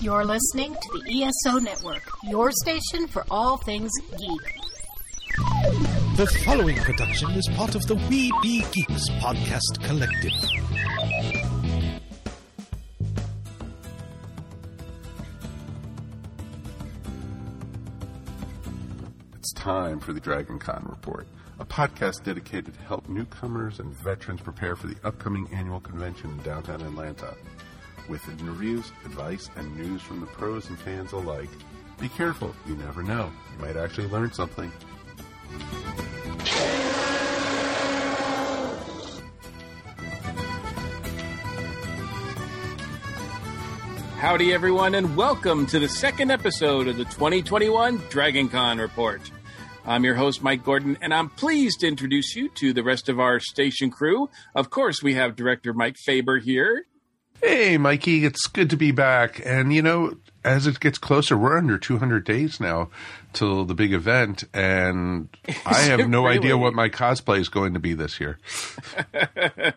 You're listening to the ESO Network, your station for all things geek. The following production is part of the We Be Geeks podcast collective. It's time for the Dragon Con Report, a podcast dedicated to help newcomers and veterans prepare for the upcoming annual convention in downtown Atlanta. With interviews, advice, and news from the pros and fans alike. Be careful, you never know. You might actually learn something. Howdy, everyone, and welcome to the second episode of the 2021 Dragon Con Report. I'm your host, Mike Gordon, and I'm pleased to introduce you to the rest of our station crew. Of course, we have director Mike Faber here. Hey, Mikey, it's good to be back. And, you know, as it gets closer, we're under 200 days now till the big event. And I have no idea what my cosplay is going to be this year.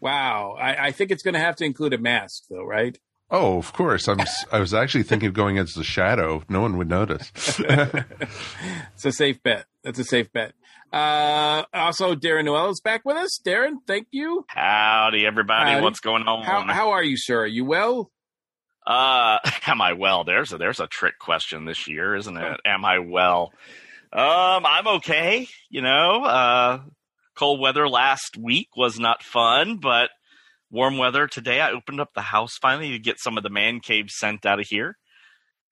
wow, I, I think it's going to have to include a mask, though, right? Oh, of course. I'm. I was actually thinking of going as the shadow. No one would notice. It's a safe bet. That's a safe bet. Uh, also, Darren Noel is back with us. Darren, thank you. Howdy, everybody. Howdy. What's going on? How, how are you, sir? Are you well? uh, am I well? There's a there's a trick question this year, isn't it? Am I well? Um, I'm okay. You know, uh, cold weather last week was not fun, but warm weather today. I opened up the house finally to get some of the man cave scent out of here.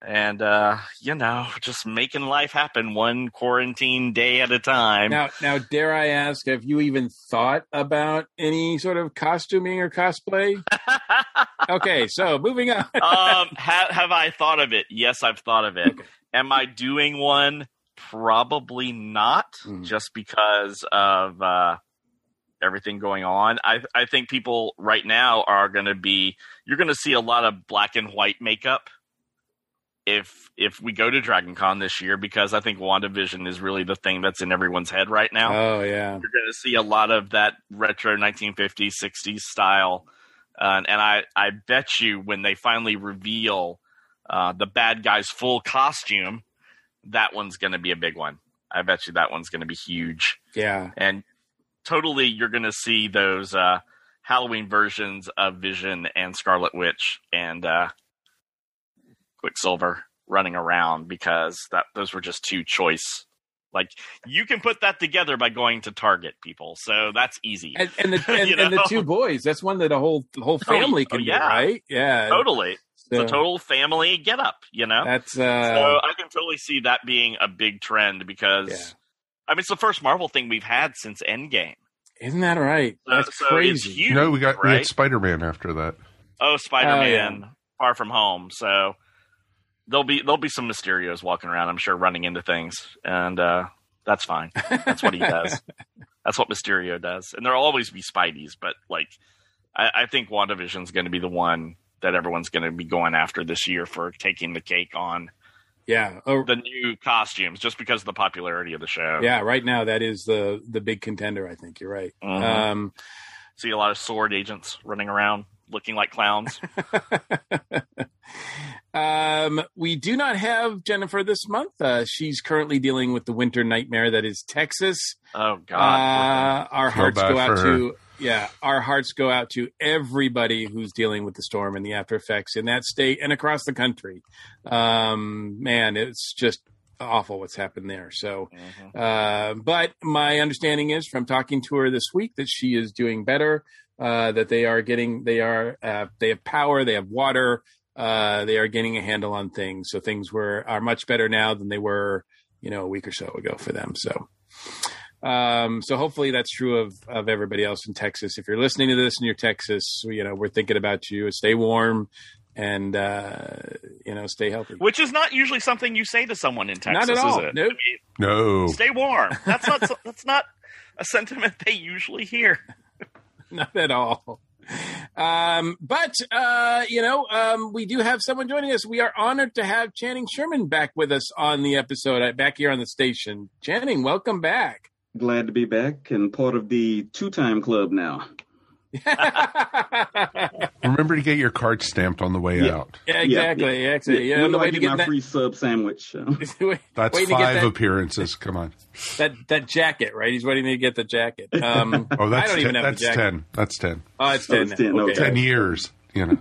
And uh, you know, just making life happen one quarantine day at a time. Now, now, dare I ask, have you even thought about any sort of costuming or cosplay? okay, so moving on. um, have, have I thought of it? Yes, I've thought of it. Okay. Am I doing one? Probably not, Mhm. just because of uh, everything going on. I I think people right now are going to be. You're going to see a lot of black and white makeup. If if we go to Dragon Con this year, because I think WandaVision is really the thing that's in everyone's head right now. Oh yeah, you're going to see a lot of that retro 1950s 60s style. Uh, and i i bet you when they finally reveal uh, the bad guy's full costume that one's going to be a big one. I bet you that one's going to be huge. Yeah. and totally you're going to see those uh, halloween versions of vision and scarlet witch and uh, quicksilver running around because that those were just two choice like you can put that together by going to target people so that's easy And, and the and, and the two boys. That's one that a whole the whole Oh, family oh, can yeah. do, right? Yeah, totally So it's a total family get up you know That's so uh, i can totally see that being a big trend because yeah. i mean it's the first marvel thing we've had since endgame Isn't that right? So- That's so it's crazy. huge, you know, we got we right? had Spider Man after that. oh spider-man Oh, yeah. far from home so there'll be there'll be some mysterios walking around i'm sure running into things and uh that's fine that's what he does that's what mysterio does and there'll always be spideys but like i, I think wandavision's going to be the one that everyone's going to be going after this year for taking the cake on yeah. Oh, the new costumes just because of the popularity of the show yeah. Right now, that is the the big contender. I think you're right. Mhm. Um, see a lot of S.W.O.R.D. agents running around looking like clowns um, we do not have Jennifer this month. Uh, she's currently dealing with the winter nightmare that is Texas. oh god Uh, our Feel hearts go out to yeah, our hearts go out to everybody who's dealing with the storm and the after effects in that state and across the country. Um, man, it's just awful what's happened there. So, Mhm. uh, but my understanding is from talking to her this week that she is doing better. Uh, that they are getting, they are, uh, they have power, they have water, uh, they are getting a handle on things. So things were are much better now than they were, you know, a week or so ago for them. So, um, so hopefully that's true of of everybody else in Texas. If you're listening to this and you're Texas, you know, we're thinking about you. Stay warm and uh, you know, stay healthy. which is not usually something you say to someone in Texas, Not at all. is it? Nope. No, Stay warm. That's not. that's not a sentiment they usually hear. Not at all. Um, but uh, you know, um, we do have someone joining us. We are honored to have Channing Sherman back with us on the episode, uh, back here on the station. Channing, welcome back. Glad to be back and part of the two time club now. Remember to get your card stamped on the way Yeah. out. Yeah, exactly. Yeah, exactly. Yeah, when the do way I to get get my that, free sub sandwich? That's waiting to five get that, appearances. Come on. that that jacket, right? He's waiting to get the jacket. Um, Oh, that's I don't ten, even have that's the jacket. ten. That's ten. Oh, it's Oh, ten. it's 10, Okay. okay. Ten years. You know.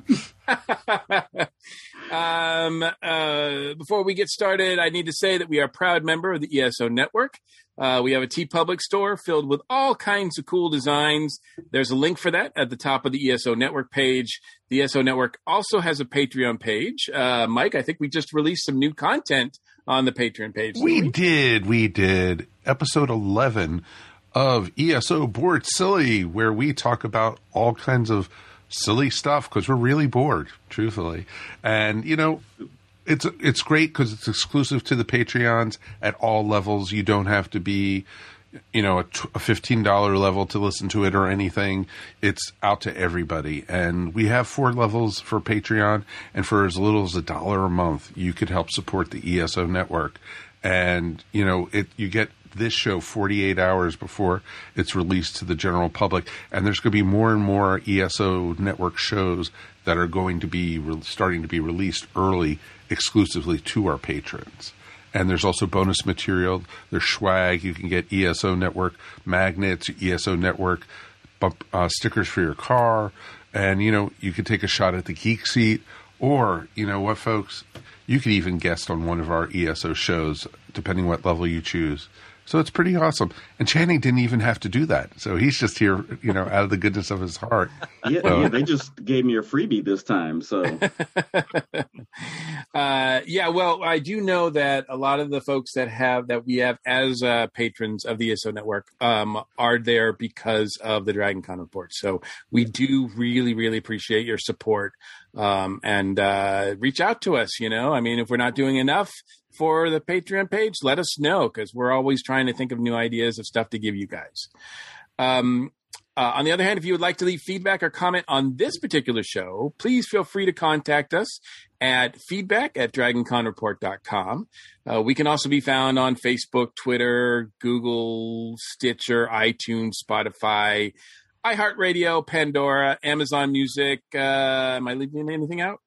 Um, uh, before we get started, I need to say that we are a proud member of the ESO network. Uh, we have a Tee Public store filled with all kinds of cool designs. There's a link for that at the top of the ESO network page. The ESO network also has a Patreon page. Uh, Mike, I think we just released some new content on the Patreon page. didn't We did. We did. Episode 11 of ESO Bored Silly, where we talk about all kinds of silly stuff because we're really bored, truthfully. And, you know, it's it's great because it's exclusive to the Patreons at all levels. You don't have to be, you know, a, fifteen dollar level to listen to it or anything. It's out to everybody, and we have four levels for Patreon, and for as little as a dollar a month, you could help support the ESO network. And you know, it you get this show 48 hours before it's released to the general public and there's going to be more and more ESO network shows that are going to be re- starting to be released early exclusively to our patrons. And there's also bonus material. There's swag. You can get ESO network magnets ESO network bump, uh, stickers for your car. And you know you can take a shot at the geek seat. Or you know what folks? You could even guest on one of our ESO shows depending what level you choose so it's pretty awesome. And Channing didn't even have to do that. So he's just here, you know, out of the goodness of his heart. Yeah, Oh. yeah, they just gave me a freebie this time. So Uh, yeah, well, I do know that a lot of the folks that have that we have as uh, patrons of the ESO network um, are there because of the Dragon Con report. So we do really, really appreciate your support um, and uh, reach out to us. You know, I mean, if we're not doing enough for the Patreon page, let us know because we're always trying to think of new ideas of stuff to give you guys. Um, uh, on the other hand, if you would like to leave feedback or comment on this particular show, please feel free to contact us at feedback at dragonconreport.com. Uh, we can also be found on Facebook, Twitter, Google, Stitcher, iTunes, Spotify, iHeartRadio, Pandora, Amazon Music. Uh, am I leaving anything out?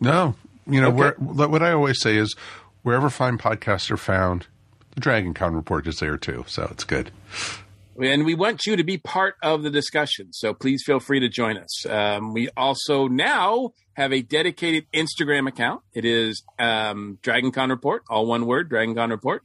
No, you know, Okay. where, what I always say is wherever fine podcasts are found, the Dragon Con report is there too. So it's good. And we want you to be part of the discussion. So please feel free to join us. Um, we also now have a dedicated Instagram account. It is um, DragonCon Report, all one word, DragonCon Report.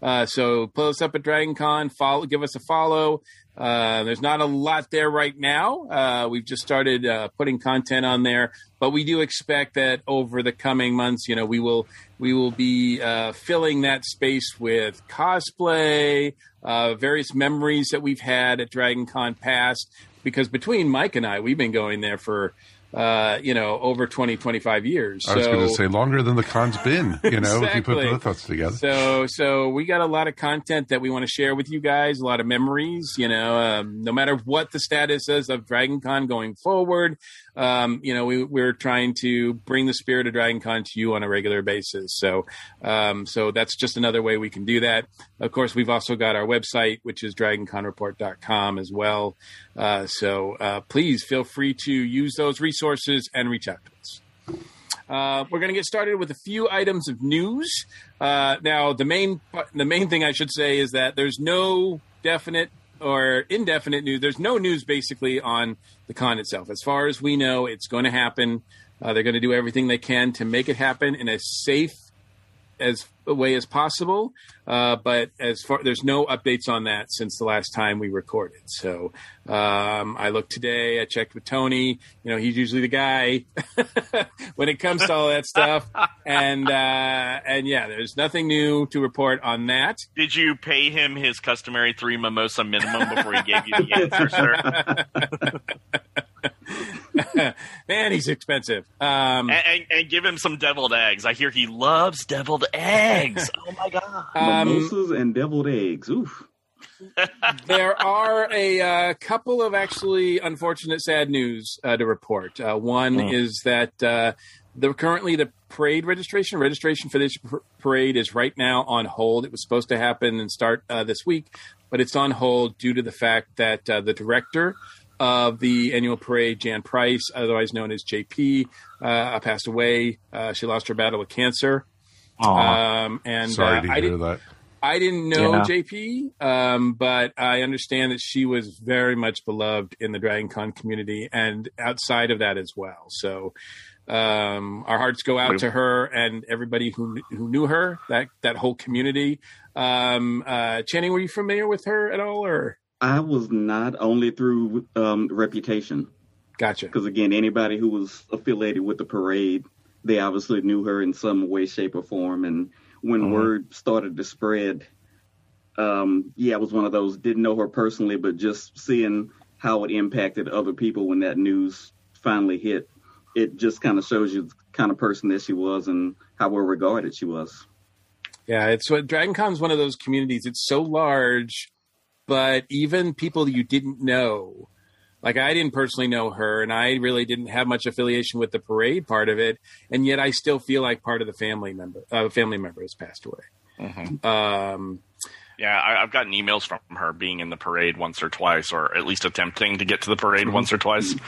Uh, so pull us up at DragonCon, follow, give us a follow. Uh, there's not a lot there right now. Uh, we've just started uh, putting content on there, but we do expect that over the coming months, you know, we will we will be uh, filling that space with cosplay, uh, various memories that we've had at Dragon Con past. Because between Mike and I, we've been going there for uh, you know over 20, 25 years. I was So- going to say longer than the con's been, you know, if you put Exactly. both thoughts together. So, so we got a lot of content that we want to share with you guys. A lot of memories, you know. Um, no matter what the status is of Dragon Con going forward, um, you know, we, we're trying to bring the spirit of Dragon Con to you on a regular basis. So, um, so that's just another way we can do that. Of course, we've also got our website, which is DragonConReport.com as well. Uh, so, uh, please feel free to use those resources and reach out to us. Uh, we're going to get started with a few items of news. Uh, now, the main the main thing I should say is that there's no definite or indefinite news. There's no news basically on the con itself. As far as we know, it's going to happen. Uh, they're going to do everything they can to make it happen in a safe as a way as possible. Uh, but as far there's no updates on that since the last time we recorded. So um, I looked today. I checked with Tony. You know, he's usually the guy when it comes to all that stuff. And uh, and yeah, there's nothing new to report on that. Did you pay him his customary three mimosa minimum before he gave you the answer, sir? Man, he's expensive. Um, And, and, and give him some deviled eggs. I hear he loves deviled eggs. Oh my god! um, mimosas and deviled eggs. Oof. there are a uh, couple of actually unfortunate, sad news uh, to report. Uh, one is that uh, the currently the parade registration registration for this parade is right now on hold. It was supposed to happen and start uh, this week, but it's on hold due to the fact that uh, the director of the annual parade, Jan Price, otherwise known as JP, uh, passed away. Uh, she lost her battle with cancer. Um, and Sorry uh, to I hear didn't, that. I didn't know Yeah. JP, um, but I understand that she was very much beloved in the Dragon Con community and outside of that as well. So um, our hearts go out to her and everybody who who knew her, that that whole community. Um, uh, Channing, were you familiar with her at all, or I was not only through um, reputation, gotcha? because again, anybody who was affiliated with the parade, they obviously knew her in some way, shape, or form. And when Mhm. word started to spread, um, yeah, I was one of those didn't know her personally, but just seeing how it impacted other people when that news finally hit, it just kind of shows you the kind of person that she was and how well regarded she was. Yeah, it's what Dragon is one of those communities. It's so large, but even people you didn't know, like I didn't personally know her, and I really didn't have much affiliation with the parade part of it, and yet I still feel like part of the family member. A uh, family member has passed away. Mhm. Um, Yeah, I, I've gotten emails from her being in the parade once or twice, or at least attempting to get to the parade once or twice.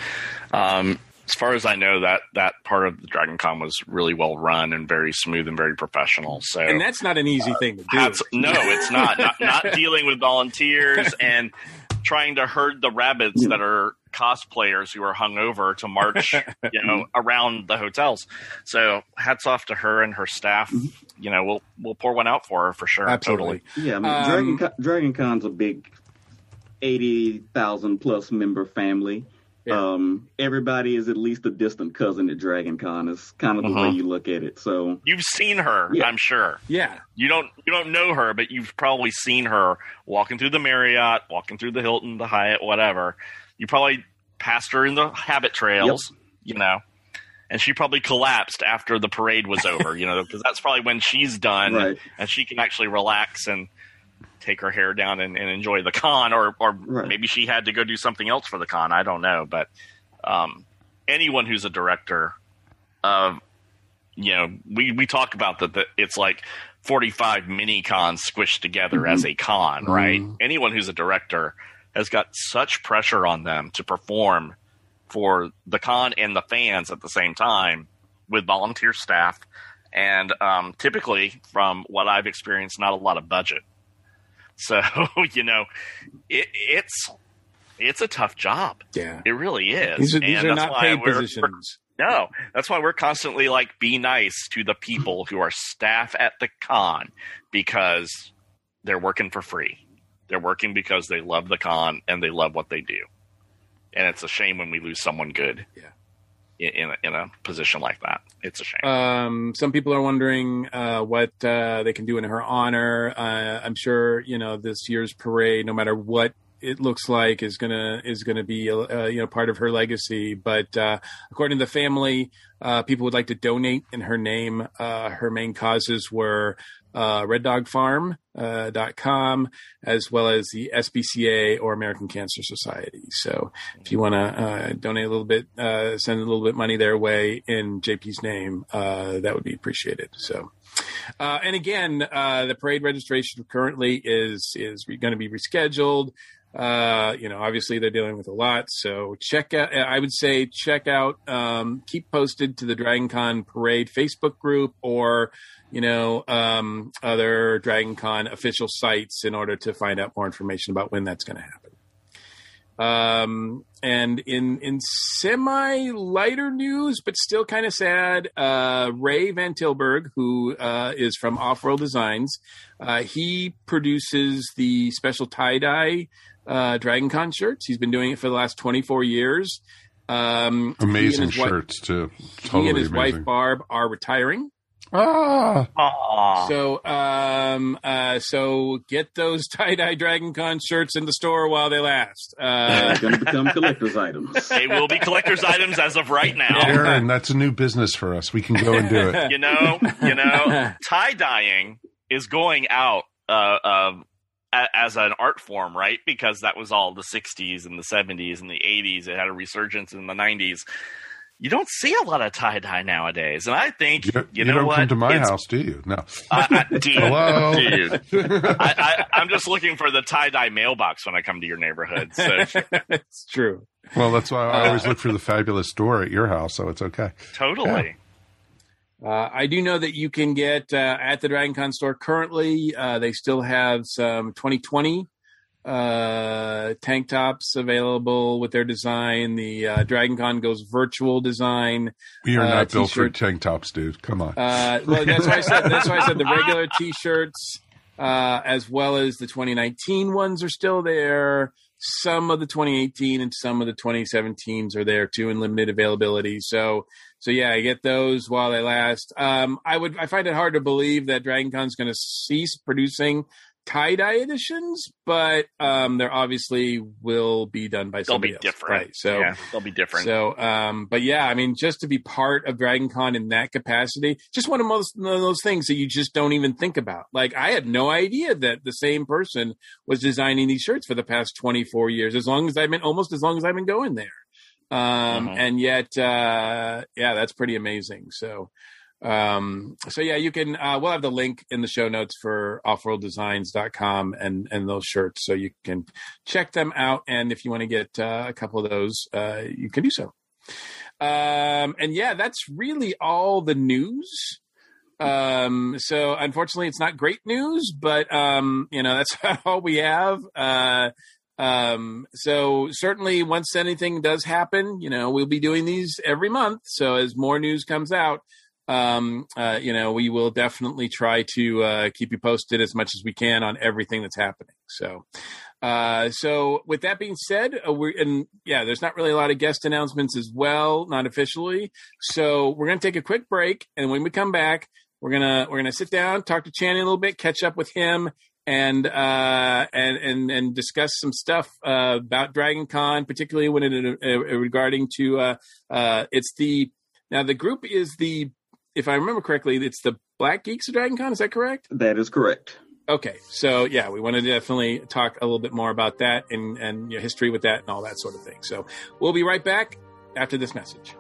Um, as far as I know, that that part of the Dragon Con was really well run and very smooth and very professional. So and that's not an easy thing to do. No, it's not. not. Not dealing with volunteers and trying to herd the rabbits that are cosplayers who are hungover to march, you know, around the hotels. So hats off to her and her staff. You know, we'll we'll pour one out for her for sure. Absolutely. Yeah, I mean, Um, Dragon Con, Dragon Con's a big eighty thousand plus member family. Yeah. Um, everybody is at least a distant cousin at Dragon Con. Is kind of the way Mhm. you look at it. So You've seen her, Yeah. I'm sure. Yeah, You don't you don't know her, but you've probably seen her walking through the Marriott, walking through the Hilton, the Hyatt, whatever. You probably passed her in the Habitrails, you know. And she probably collapsed after the parade was over, you know, because that's probably when she's done Right. and she can actually relax and take her hair down and, and enjoy the con, or or Right. maybe she had to go do something else for the con. I don't know, but um, anyone who's a director of you know, we, we talk about that, it's like 45 mini cons squished together as a con, right? Anyone who's a director has got such pressure on them to perform for the con and the fans at the same time with volunteer staff. And um, typically, from what I've experienced, not a lot of budget. So, you know, it, it's it's a tough job. yeah. It really is. These are, these are not paid positions. no, that's why we're constantly like, be nice to the people who are staff at the con because they're working for free. They're working because they love the con and they love what they do. And it's a shame when we lose someone good. Yeah. In, a, in a position like that, it's a shame. Um, some people are wondering uh, what uh, they can do in her honor. Uh, I'm sure you know this year's parade, no matter what it looks like, is gonna is gonna be uh, you know part of her legacy. But uh, according to the family, uh, people would like to donate in her name. Uh, her main causes were uh, reddogfarm.com as well as the SPCA or American Cancer Society. So if you want to uh, donate a little bit, uh, send a little bit money their way in JP's name, uh, that would be appreciated. So, uh, and again, uh, the parade registration currently is is going to be rescheduled. Uh, you know, obviously they're dealing with a lot, so check out. I would say check out, um, keep posted to the Dragon Con Parade Facebook group or you know, um, other Dragon Con official sites in order to find out more information about when that's going to happen. Um, and in in semi lighter news, but still kind of sad, uh, Ray Van Tilburg, who uh, is from Offworld Designs, uh, he produces the special tie dye uh, Dragon Con shirts. He's been doing it for the last twenty four years. Um, Amazing his wife- shirts too. he Totally and his amazing. wife Barb are retiring. ah, Aw. So, um, uh, so get those tie dye Dragon Con shirts in the store while they last. Uh, it's going to become collector's items. they will be collector's items as of right now. Aaron, that's a new business for us. We can go and do it. you know, you know, tie dyeing is going out uh, uh, a- as an art form, right? Because that was all the '60s and the '70s and the '80s. It had a resurgence in the '90s. You don't see a lot of tie dye nowadays, and I think You, you, you know don't what? come to my It's- house, do you? No. I, I, dude, Hello? dude. I, I, I'm just looking for the tie dye mailbox when I come to your neighborhood. So it's true. Well, that's why I always look for the fabulous door at your house, so it's okay. Totally. Uh, I do know that you can get uh, at the Dragon Con store currently. Uh, they still have some 2020 uh, tank tops available with their design. The uh, Dragon Con goes virtual design. We are Uh, not built for tank tops, dude. Come on. Uh, well, that's why I said that's why I said the regular T-shirts, uh, as well as the 2019 ones, are still there. Some of the 2018 and some of the 2017s are there too in limited availability. So, so yeah, I get those while they last. Um, I would I find it hard to believe that Dragon Con's going to cease producing tie dye editions, but um, they're obviously will be done by They'll be else. different. right? So. yeah, they'll be different. So, um, but yeah, I mean, just to be part of Dragon Con in that capacity, just one of those, one of those things that you just don't even think about. Like, I had no idea that the same person was designing these shirts for the past 24 years, as long as I've been, almost as long as I've been going there. Um, Mhm. and yet, uh, yeah, that's pretty amazing. So, um, so yeah, you can, uh, we'll have the link in the show notes for offworlddesigns.com and, and those shirts. So you can check them out. And if you want to get uh, a couple of those, uh, you can do so. Um, and yeah, that's really all the news. Um, so unfortunately, it's not great news, but um, you know that's all we have. Uh, um, so certainly, once anything does happen, you know we'll be doing these every month. So as more news comes out, um, uh, you know we will definitely try to uh, keep you posted as much as we can on everything that's happening. So. Uh, so with that being said, uh, we're and yeah, there's not really a lot of guest announcements as well, not officially. So we're gonna take a quick break, and when we come back, we're gonna we're gonna sit down, talk to Channing a little bit, catch up with him, and uh, and and and discuss some stuff uh, about Dragon Con, particularly when it uh, regarding to uh, uh, it's the now the group is the if I remember correctly, it's the Black Geeks of Dragon Con. Is that correct? That is correct. Okay, so yeah, we want to definitely talk a little bit more about that and and your history with that and all that sort of thing. So we'll be right back after this message.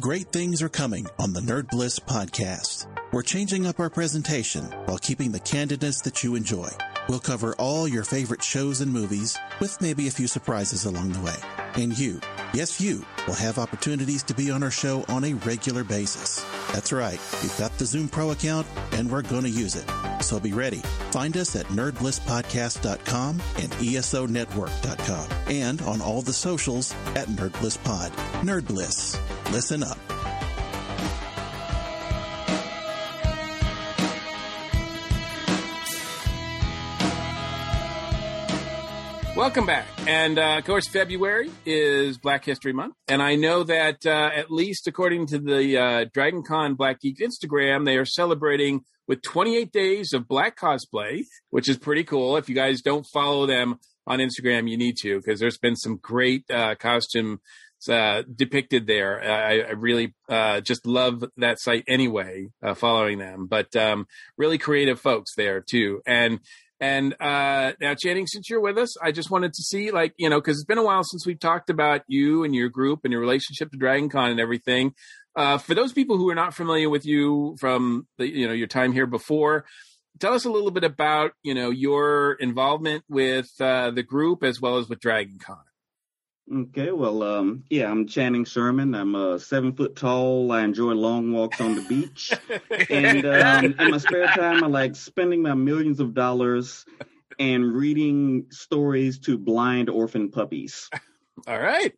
Great things are coming on the Nerd Bliss podcast. We're changing up our presentation while keeping the candidness that you enjoy. We'll cover all your favorite shows and movies with maybe a few surprises along the way. And you, yes, you, will have opportunities to be on our show on a regular basis. That's right, we've got the Zoom Pro account and we're going to use it. So be ready. Find us at nerdblisspodcast.com and esonetwork.com and on all the socials at nerdblisspod. Nerd Bliss. Listen up. Welcome back. And uh, of course, February is Black History Month. And I know that uh, at least according to the uh, Dragon Con Black Geek Instagram, they are celebrating with 28 days of black cosplay, which is pretty cool. If you guys don't follow them on Instagram, you need to because there's been some great uh, costume uh, depicted there. I, I really uh, just love that site anyway, uh, following them. But um, really creative folks there too. And and uh, now, Channing, since you're with us, I just wanted to see, like, you know, because it's been a while since we've talked about you and your group and your relationship to Dragon Con and everything. Uh, for those people who are not familiar with you from the, you know, your time here before, tell us a little bit about, you know, your involvement with uh, the group as well as with Dragon Con. Okay, well, um, yeah, I'm Channing Sherman. I'm uh, seven foot tall. I enjoy long walks on the beach, and um, in my spare time, I like spending my millions of dollars and reading stories to blind orphan puppies. All right.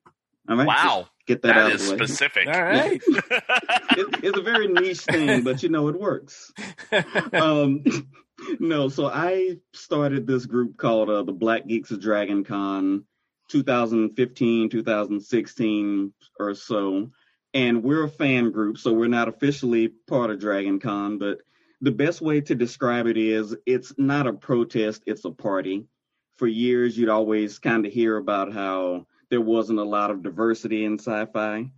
All right, wow, just get that, out that of is the way. specific. All right. It, it's a very niche thing, but you know it works. um, no, so I started this group called uh, the Black Geeks of Dragon Con 2015, 2016 or so. And we're a fan group, so we're not officially part of Dragon Con, but the best way to describe it is it's not a protest, it's a party. For years, you'd always kind of hear about how there wasn't a lot of diversity in sci-fi.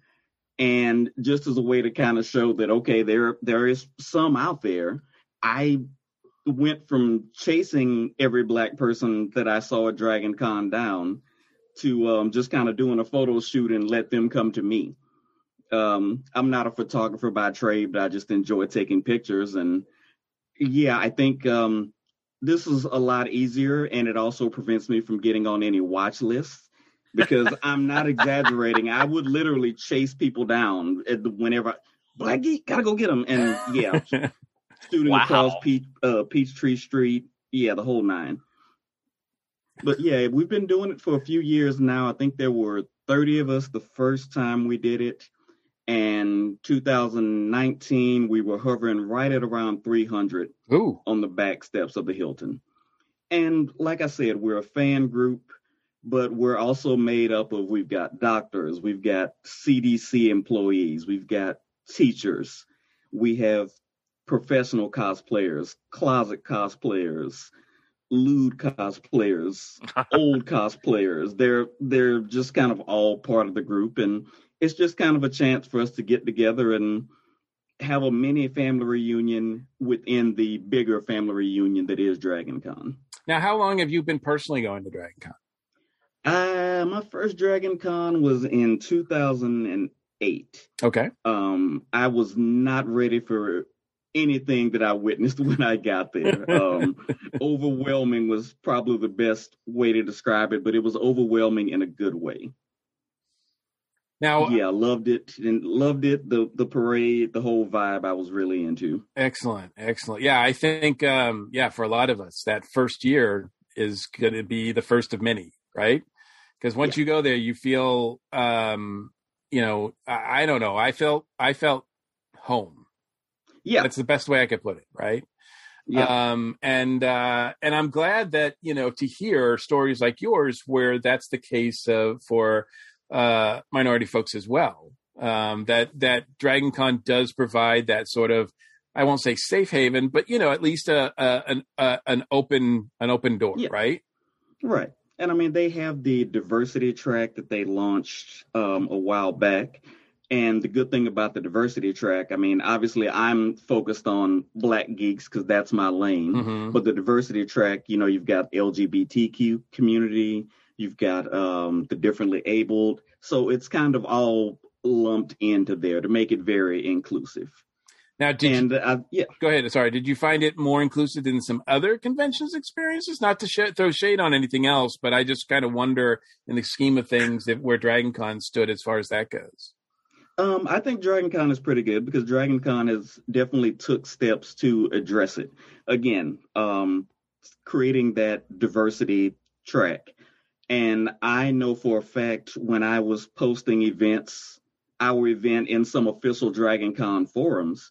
And just as a way to kind of show that, okay, there there is some out there, I went from chasing every black person that I saw at Dragon Con down to um, just kind of doing a photo shoot and let them come to me. Um, I'm not a photographer by trade, but I just enjoy taking pictures. And Yeah, I think um, this is a lot easier, and it also prevents me from getting on any watch lists because I'm not exaggerating. I would literally chase people down at the, whenever Black Geek gotta go get them, and yeah, shooting Wow. across Peach, uh, Peachtree Street, yeah, the whole nine. But yeah, we've been doing it for a few years now. I think there were 30 of us the first time we did it. And 2019, we were hovering right at around 300 Ooh, on the back steps of the Hilton. And like I said, we're a fan group, but we're also made up of we've got doctors, we've got CDC employees, we've got teachers, we have professional cosplayers, closet cosplayers, lewd cosplayers, old cosplayers. They're they're just kind of all part of the group and it's just kind of a chance for us to get together and have a mini family reunion within the bigger family reunion that is Dragon Con. now how long have you been personally going to Dragon Con? Uh, my first Dragon Con was in 2008. Okay, Um, I was not ready for anything that I witnessed when I got there. Um, overwhelming was probably the best way to describe it, but it was overwhelming in a good way. now Yeah, I loved it and loved it. The the parade, the whole vibe, I was really into. Excellent, excellent. Yeah, I think um yeah, for a lot of us, that first year is going to be the first of many, right? Because once you go there, you feel um you know, I, I don't know, I felt I felt home. Yeah, That's the best way I could put it, right? yeah, Um and uh and I'm glad that, you know, to hear stories like yours where that's the case of for uh minority folks as well. Um that that Dragon Con does provide that sort of I won't say safe haven, but you know, at least a, a an a, an open an open door, Yeah. right? right. And I mean, they have the diversity track that they launched um, a while back. And the good thing about the diversity track, I mean, obviously I'm focused on black geeks because that's my lane. Mhm. But the diversity track, you know, you've got LGBTQ community, you've got um, the differently abled. So it's kind of all lumped into there to make it very inclusive. Now, did you, uh, yeah, go ahead. Sorry, did you find it more inclusive than some other conventions experiences? Not to sh- throw shade on anything else, but I just kind of wonder, in the scheme of things, if where Dragon Con stood as far as that goes. Um, I think Dragon Con is pretty good because Dragon Con has definitely took steps to address it. Again, um, creating that diversity track. And I know for a fact when I was posting events, our event in some official Dragon Con forums,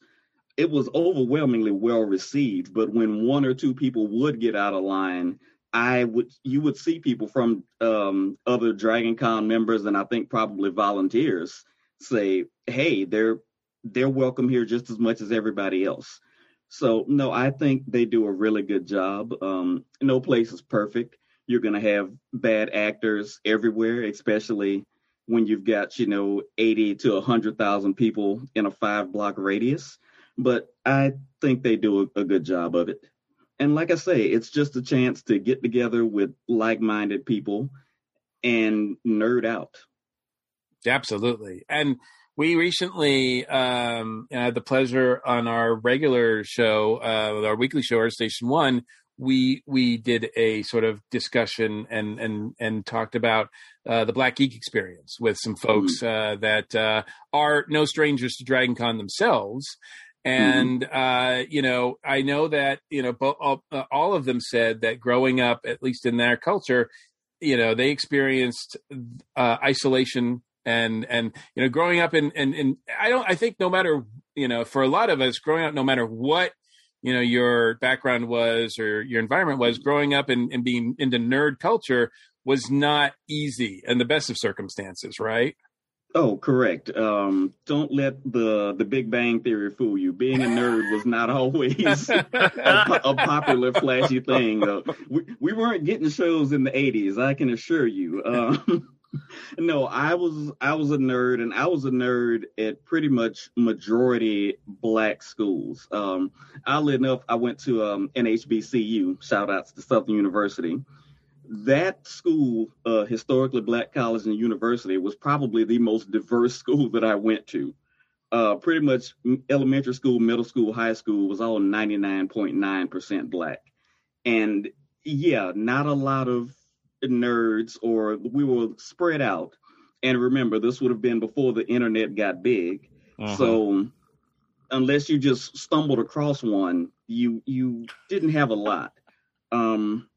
it was overwhelmingly well received. But when one or two people would get out of line, I would you would see people from um, other Dragon Con members and I think probably volunteers say, "Hey, they're they're welcome here just as much as everybody else." So no, I think they do a really good job. Um, no place is perfect. You're gonna have bad actors everywhere, especially when you've got you know 80 to 100,000 people in a five block radius. But I think they do a, a good job of it. And like I say, it's just a chance to get together with like minded people and nerd out. Absolutely. And we recently um, had the pleasure on our regular show, uh, our weekly show, our Station One. We we did a sort of discussion and and and talked about uh, the Black Geek experience with some folks uh, that uh, are no strangers to Dragon Con themselves. And uh, you know, I know that you know bo- all, uh, all of them said that growing up, at least in their culture, you know, they experienced uh, isolation and and you know growing up in and and I don't I think no matter you know for a lot of us growing up no matter what you know your background was or your environment was growing up and, and being into nerd culture was not easy in the best of circumstances right Oh, correct. Um, don't let the the Big Bang Theory fool you. Being a nerd was not always a, a popular, flashy thing. Uh, we we weren't getting shows in the '80s. I can assure you. Um, no, I was I was a nerd, and I was a nerd at pretty much majority black schools. Um, oddly enough, I went to um, an HBCU. Shout outs to Southern University that school, uh, historically black college and university, was probably the most diverse school that I went to. uh, pretty much elementary school, middle school, high school was all 99.9% black. And yeah, not a lot of nerds, or we were spread out. And remember, this would have been before the internet got big. Mhm. So unless you just stumbled across one, you you didn't have a lot. Um,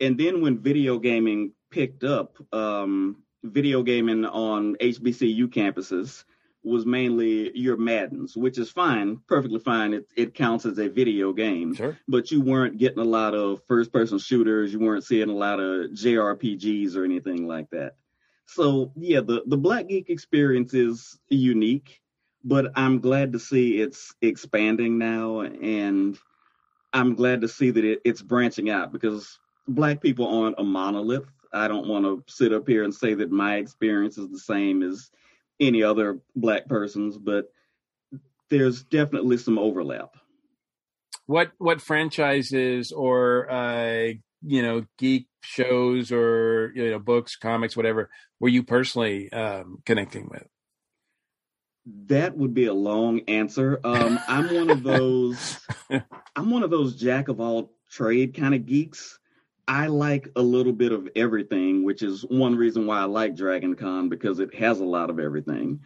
and then when video gaming picked up, um, video gaming on HBCU campuses was mainly your Maddens, which is fine, perfectly fine. It it counts as a video game, Sure. but you weren't getting a lot of first person shooters. You weren't seeing a lot of JRPGs or anything like that. So yeah, the the Black Geek experience is unique, but I'm glad to see it's expanding now, and I'm glad to see that it, it's branching out because Black people aren't a monolith. I don't want to sit up here and say that my experience is the same as any other Black person's, but there's definitely some overlap. What what franchises or uh, you know geek shows or you know books, comics, whatever were you personally um, connecting with? That would be a long answer. Um, I'm one of those. I'm one of those jack of all trade kind of geeks. I like a little bit of everything, which is one reason why I like Dragon Con because it has a lot of everything.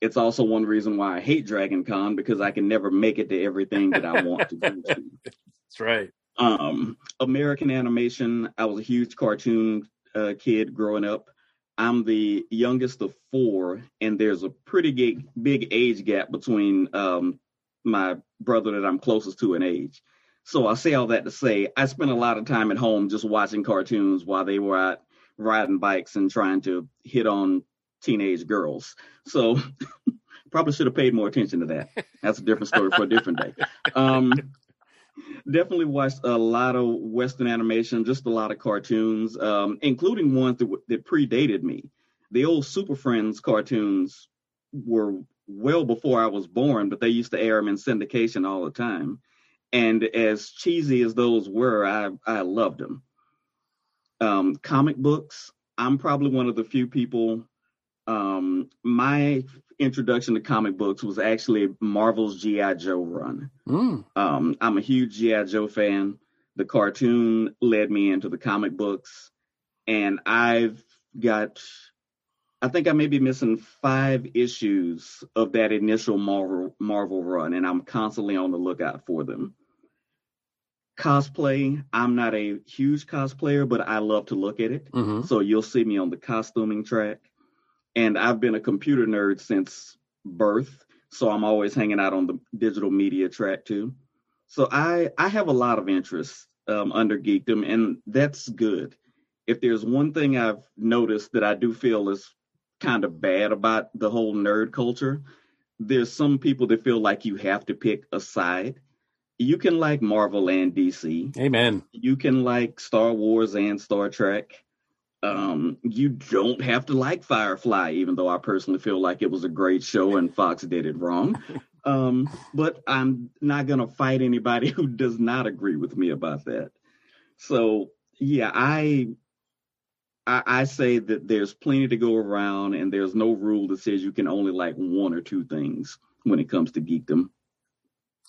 It's also one reason why I hate Dragon Con because I can never make it to everything that I want to go to. That's right. Um, American animation. I was a huge cartoon uh, kid growing up. I'm the youngest of four, and there's a pretty big, big age gap between um, my brother that I'm closest to in age. So I say all that to say I spent a lot of time at home just watching cartoons while they were out riding bikes and trying to hit on teenage girls. So probably should have paid more attention to that. That's a different story for a different day. Um, definitely watched a lot of Western animation, just a lot of cartoons, um, including ones that, w- that predated me. The old Super Friends cartoons were well before I was born, but they used to air them in syndication all the time. And as cheesy as those were, I, I loved them. Um, comic books, I'm probably one of the few people. Um, my introduction to comic books was actually Marvel's G.I. Joe run. Mm. Um, I'm a huge G.I. Joe fan. The cartoon led me into the comic books, and I've got, I think I may be missing five issues of that initial Marvel Marvel run, and I'm constantly on the lookout for them. Cosplay, I'm not a huge cosplayer, but I love to look at it. hmm So you'll see me on the costuming track. And I've been a computer nerd since birth. So I'm always hanging out on the digital media track too. So I, I have a lot of interest um, under geekdom, and that's good. If there's one thing I've noticed that I do feel is kind of bad about the whole nerd culture, there's some people that feel like you have to pick a side. You can like Marvel and DC Amen. you can like Star Wars and Star Trek. Um, you don't have to like Firefly, even though I personally feel like it was a great show and Fox did it wrong. Um, but I'm not gonna fight anybody who does not agree with me about that. So yeah, I I, I say that there's plenty to go around, and there's no rule that says you can only like one or two things when it comes to geekdom.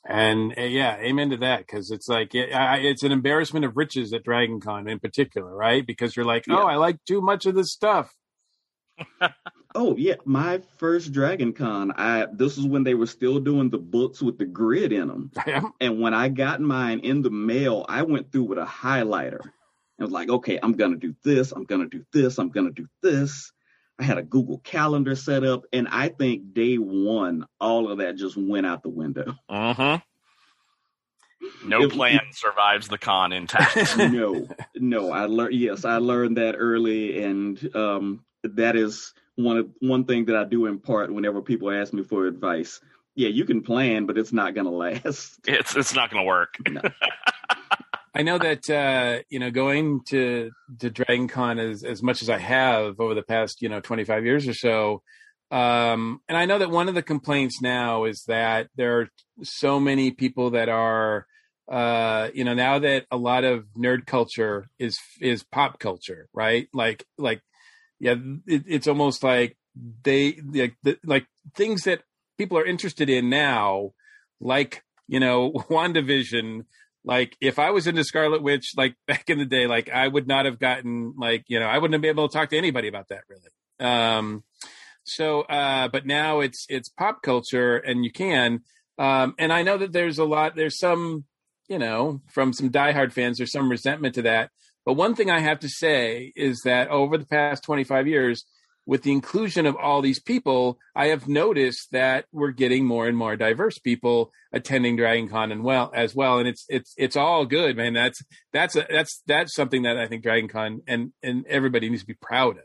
And uh, yeah, amen to that. Because it's like it, I, it's an embarrassment of riches at Dragon Con in particular, right? Because you're like, Yeah. oh, I like too much of this stuff. Oh yeah, my first Dragon Con, I this is when they were still doing the books with the grid in them. And when I got mine in the mail, I went through with a highlighter. I was like, okay, I'm gonna do this, I'm gonna do this, I'm gonna do this. I had a Google Calendar set up, and I think day one, all of that just went out the window. Mm-hmm. No If- plan survives the con intact. no, no, I learned. Yes, I learned that early, and um, that is one of one thing that I do impart whenever people ask me for advice. Yeah, you can plan, but it's not gonna last. it's it's not going to work. I know that uh, you know going to to Dragon Con as as much as I have over the past you know 25 years or so, um, and I know that one of the complaints now is that there are so many people that are uh, you know now that a lot of nerd culture is is pop culture, right? Like like yeah, it, it's almost like they like the, like things that people are interested in now, like you know, WandaVision. Like if I was into Scarlet Witch, like back in the day, like I would not have gotten like you know I wouldn't have been able to talk to anybody about that really. Um, so, uh, but now it's it's pop culture, and you can. Um, and I know that there's a lot. There's some, you know, from some diehard fans. There's some resentment to that. But one thing I have to say is that over the past 25 years, with the inclusion of all these people, I have noticed that we're getting more and more diverse people attending Dragon Con and well as well. And it's it's it's all good, man. That's that's a, that's that's something that I think Dragon Con and and everybody needs to be proud of.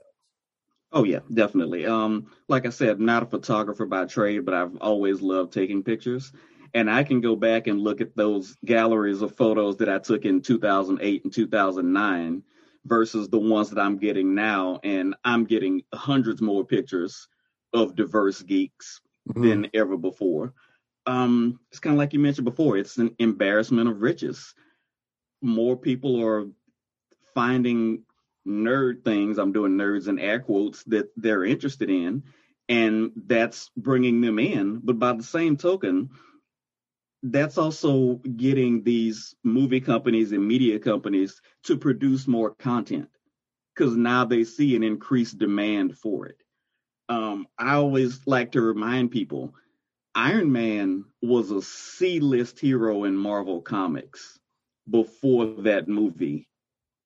Oh yeah, definitely. Um, like I said, not a photographer by trade, but I've always loved taking pictures. And I can go back and look at those galleries of photos that I took in 2008 and 2009 versus the ones that I'm getting now. And I'm getting hundreds more pictures of diverse geeks mm-hmm. than ever before. Um, it's kind of like you mentioned before, it's an embarrassment of riches. More people are finding nerd things. I'm doing nerds in air quotes that they're interested in, and that's bringing them in. But by the same token, that's also getting these movie companies and media companies to produce more content because now they see an increased demand for it. Um, I always like to remind people Iron Man was a C list hero in Marvel Comics before that movie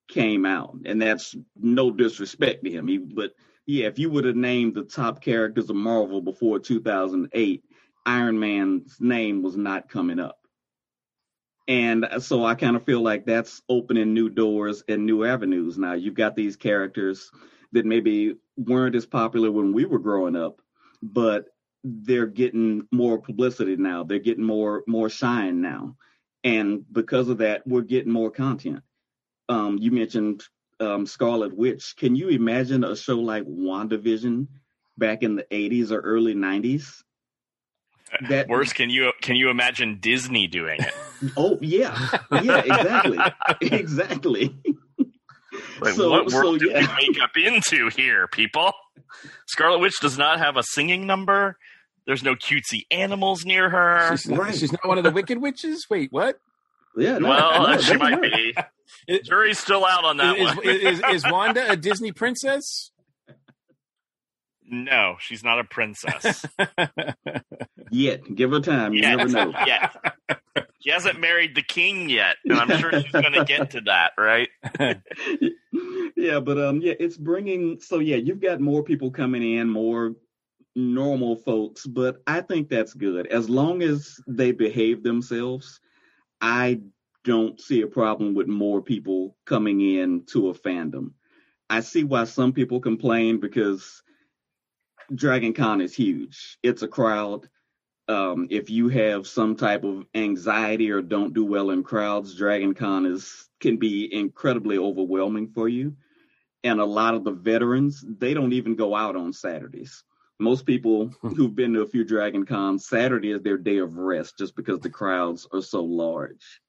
came out. And that's no disrespect to him. He, but yeah, if you would have named the top characters of Marvel before 2008, Iron Man's name was not coming up. And so I kind of feel like that's opening new doors and new avenues. Now you've got these characters that maybe weren't as popular when we were growing up, but they're getting more publicity now. They're getting more more shine now. And because of that, we're getting more content. Um, you mentioned um, Scarlet Witch. Can you imagine a show like WandaVision back in the 80s or early 90s? That worse can you can you imagine disney doing it? Oh yeah. Yeah exactly. Exactly. Like, so, what world so, did yeah. we make up into here people? Scarlet witch does not have a singing number. There's no cutesy animals near her. She's not, right. she's not one of the wicked witches? Wait what? Yeah no, well no, uh, she might be. It, jury's still out on that is, one. is, is wanda a disney princess no, she's not a princess. yet. Give her time. You yet. never know. Yet. She hasn't married the king yet, and I'm sure she's going to get to that, right? yeah, but um, yeah, it's bringing. So yeah, you've got more people coming in, more normal folks, but I think that's good as long as they behave themselves. I don't see a problem with more people coming in to a fandom. I see why some people complain because Dragon Con is huge. It's a crowd. Um, if you have some type of anxiety or don't do well in crowds, Dragon Con is can be incredibly overwhelming for you. And a lot of the veterans, they don't even go out on Saturdays. Most people hmm. who've been to a few Dragon Cons, Saturday is their day of rest just because the crowds are so large.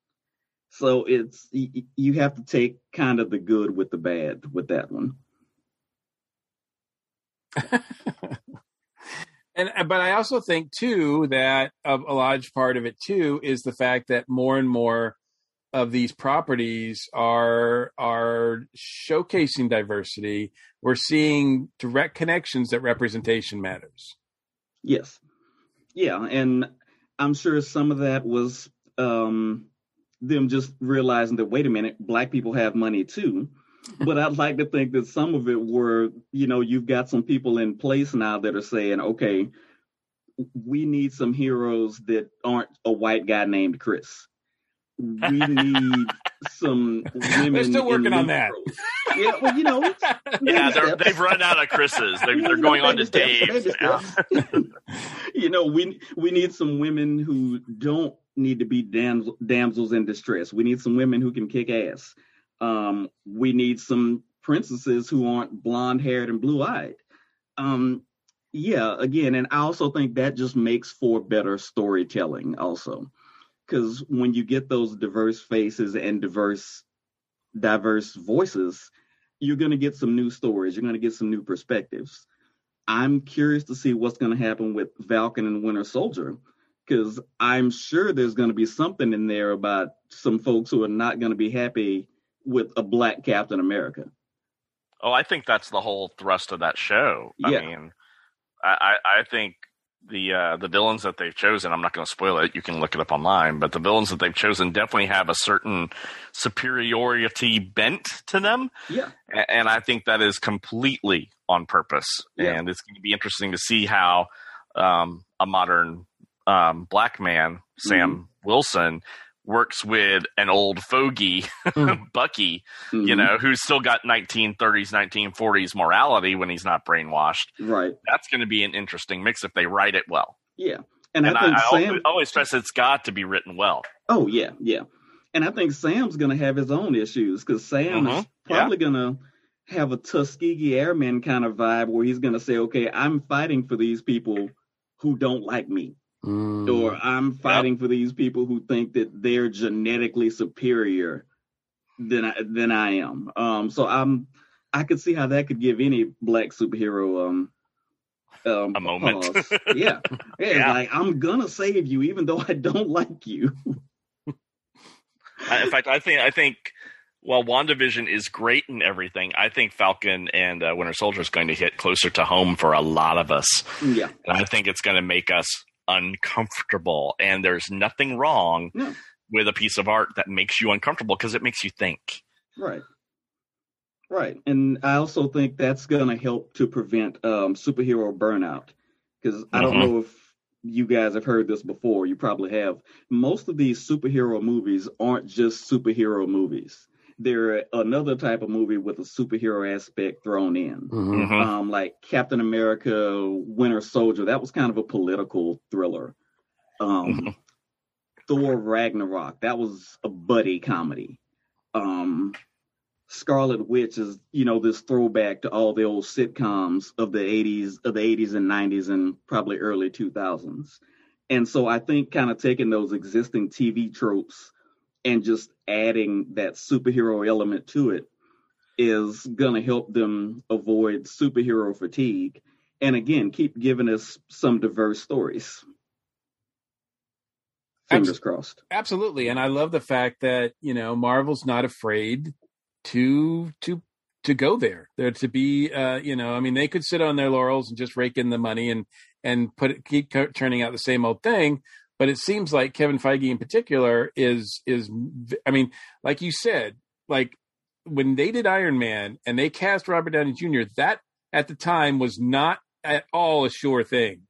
So it's you have to take kind of the good with the bad with that one. and but I also think too that a, large part of it too is the fact that more and more of these properties are are showcasing diversity. We're seeing direct connections that representation matters. Yes, yeah, and I'm sure some of that was um, them just realizing that wait a minute, black people have money too but I'd like to think that some of it were, you know, you've got some people in place now that are saying, okay, we need some heroes that aren't a white guy named Chris. We need some women. They're still working on that. yeah, well, you know, yeah, they have run out of Chris's. They're, they're going on to Dave's now. you know, we we need some women who don't need to be dam- damsels in distress. We need some women who can kick ass. Um, we need some princesses who aren't blonde haired and blue eyed. Um, yeah, again, and I also think that just makes for better storytelling, also, because when you get those diverse faces and diverse diverse voices, you're going to get some new stories. You're going to get some new perspectives. I'm curious to see what's going to happen with Falcon and Winter Soldier because I'm sure there's going to be something in there about some folks who are not going to be happy with a black Captain America. Oh, I think that's the whole thrust of that show. Yeah. I mean, I, I think the uh, the villains that they've chosen. I'm not going to spoil it. You can look it up online. But the villains that they've chosen definitely have a certain superiority bent to them, Yeah. And I think that is completely on purpose. Yeah. And it's going to be interesting to see how um, a modern um, black man, Sam Mm-hmm. Wilson, works with an old fogey, Bucky, you Mhm. know, who's still got 1930s, 1940s morality when he's not brainwashed. Right. That's going to be an interesting mix if they write it well. Yeah. And, And I I, think I Sam. always, always stress it's got to be written well. Oh yeah, yeah. And I think Sam's gonna have his own issues because Sam is Mhm, yeah. probably gonna have a Tuskegee Airman kind of vibe where he's gonna say, "Okay, I'm fighting for these people who don't like me, Mm. or I'm fighting for these people who think that they're genetically superior than I, than I am." Um, so I'm I could see how that could give any black superhero um um A moment. pause. yeah, yeah, Yeah. like I'm gonna save you even though I don't like you. In fact, I think I think while WandaVision is great and everything, I think Falcon and uh, Winter Soldier is going to hit closer to home for a lot of us. yeah. And I think it's going to make us uncomfortable. And there's nothing wrong No. with a piece of art that makes you uncomfortable because it makes you think. Right. Right. And I also think that's going to help to prevent um, superhero burnout. Because I don't Mhm. know if you guys have heard this before. You probably have. Most of these superhero movies aren't just superhero movies, they're another type of movie with a superhero aspect thrown in. Mhm. Mhm. Um, like Captain America, Winter Soldier, that was kind of a political thriller. Um, Mhm. Thor Ragnarok, that was a buddy comedy. Um, Scarlet Witch is, you know, this throwback to all the old sitcoms of the 80s, of the 80s and 90s and probably early 2000s. And so I think kind of taking those existing TV tropes and just adding that superhero element to it is going to help them avoid superhero fatigue and again keep giving us some diverse stories fingers Abs- crossed Absolutely, and I love the fact that you know Marvel's not afraid to to to go there. There to be, uh, you know, I mean, they could sit on their laurels and just rake in the money and and put it, keep turning out the same old thing. But it seems like Kevin Feige in particular is is, v- I mean, like you said, like when they did Iron Man and they cast Robert Downey Jr., that at the time was not at all a sure thing.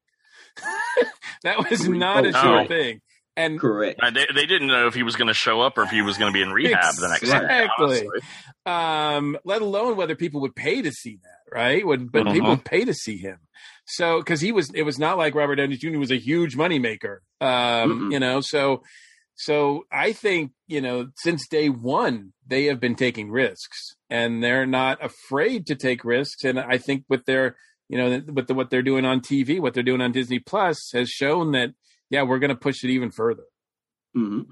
that was not a Oh, sure no. thing. And correct Uh, they, they didn't know if he was going to show up or if he was going to be in rehab the next day. Exactly. um, let alone whether people would pay to see that, right? Would but Mhm. people would pay to see him. So because he was, it was not like Robert Downey Jr. was a huge moneymaker, um, you know. So, so I think you know since day one they have been taking risks and they're not afraid to take risks. And I think with their, you know, with the, what they're doing on TV, what they're doing on Disney Plus has shown that yeah, we're going to push it even further. hmm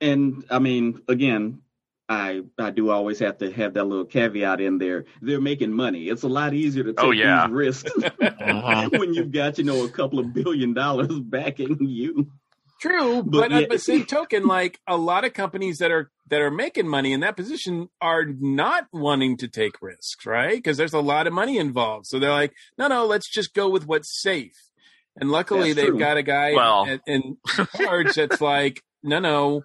and i mean again I I do always have to have that little caveat in there. They're making money. It's a lot easier to take Oh, yeah. these risks Mhm. when you've got you know a couple of billion dollars backing you. True, But but, yeah- at the same token, like a lot of companies that are that are making money in that position are not wanting to take risks, right? Because there's a lot of money involved. So they're like, no, no, let's just go with what's safe. And luckily, That's they've true. got a guy Well- in, in charge that's like, no, no.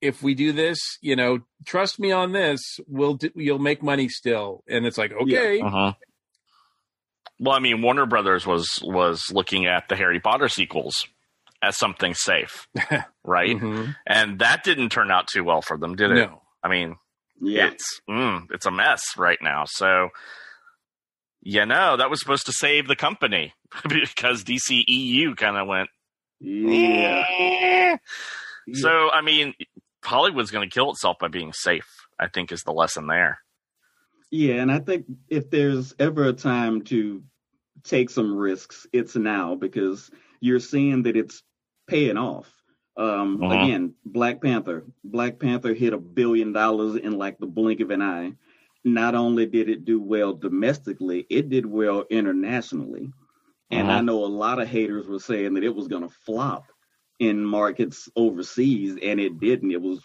If we do this, you know, trust me on this, we'll do, you'll make money still. And it's like, okay, Uh-huh. Well, I mean, Warner Brothers was was looking at the Harry Potter sequels as something safe, right? Mhm. And that didn't turn out too well for them, did it? no, I mean, Yeah. it's mm, it's a mess right now. So, you know, that was supposed to save the company because DCEU kind of went. Yeah. "Eh." So, I mean, Hollywood's going to kill itself by being safe. I think is the lesson there. Yeah, and I think if there's ever a time to take some risks, it's now because you're seeing that it's paying off. Um, Uh-huh. Again, Black Panther. Black Panther hit a billion dollars in like the blink of an eye. not only did it do well domestically, it did well internationally. And Uh-huh. I know a lot of haters were saying that it was going to flop in markets overseas, and it didn't. It was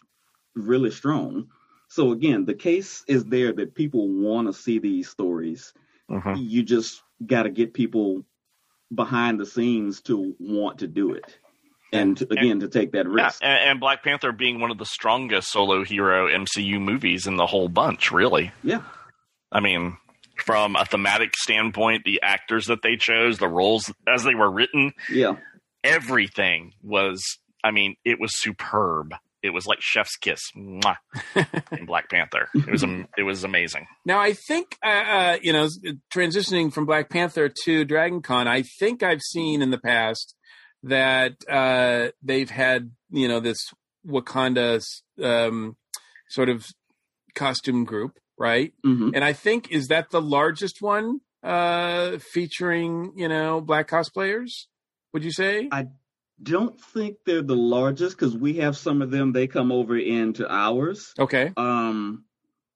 really strong. So again, the case is there that people want to see these stories. Mhm. You just got to get people behind the scenes to want to do it, and to, again to take that Yeah, risk. and, and Black Panther being one of the strongest solo hero MCU movies in the whole bunch, really. Yeah, I mean, from a thematic standpoint, the actors that they chose, the roles as they were written, yeah, everything was, I mean, it was superb. It was like chef's kiss mwah, in Black Panther. It was it was amazing. Now, I think, uh, uh, you know, transitioning from Black Panther to Dragon Con, I think I've seen in the past that uh, they've had, you know, this Wakanda um, sort of costume group, right? hmm And I think, is that the largest one uh, featuring, you know, black cosplayers? Would you say? I- don't think they're the largest because we have some of them. They come over into ours. okay. Um,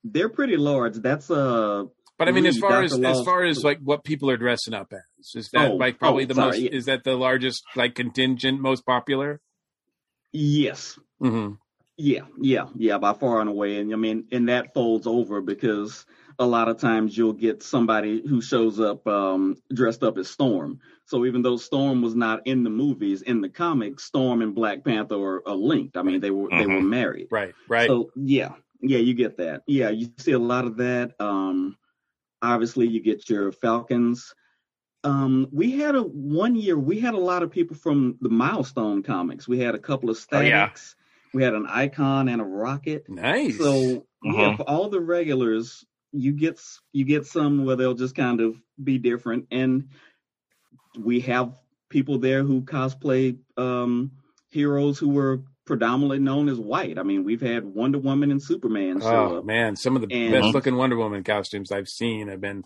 they're pretty large. That's uh But I mean, as far as as far as like what people are dressing up as, is that Oh, like probably oh, the sorry, most? yeah. Is that the largest like contingent, most popular? yes, Mm-hmm. yeah, yeah, yeah, by far and away. And I mean, and that folds over because a lot of times you'll get somebody who shows up um dressed up as Storm. So even though Storm was not in the movies, in the comics, Storm and Black Panther are, are linked. I mean, they were they were married. Right, right. So yeah, yeah, you get that. Yeah, you see a lot of that. Um, obviously, you get your Falcons. Um, we had a one year. We had a lot of people from the Milestone comics. We had a couple of Oh, statics. yeah. We had an icon and a rocket. nice. So yeah, Mhm. for all the regulars, you get you get some where they'll just kind of be different, and we have people there who cosplay um, heroes who were predominantly known as white. I mean, we've had Wonder Woman and Superman show oh up. man, some of the And- best looking Wonder Woman costumes I've seen have been.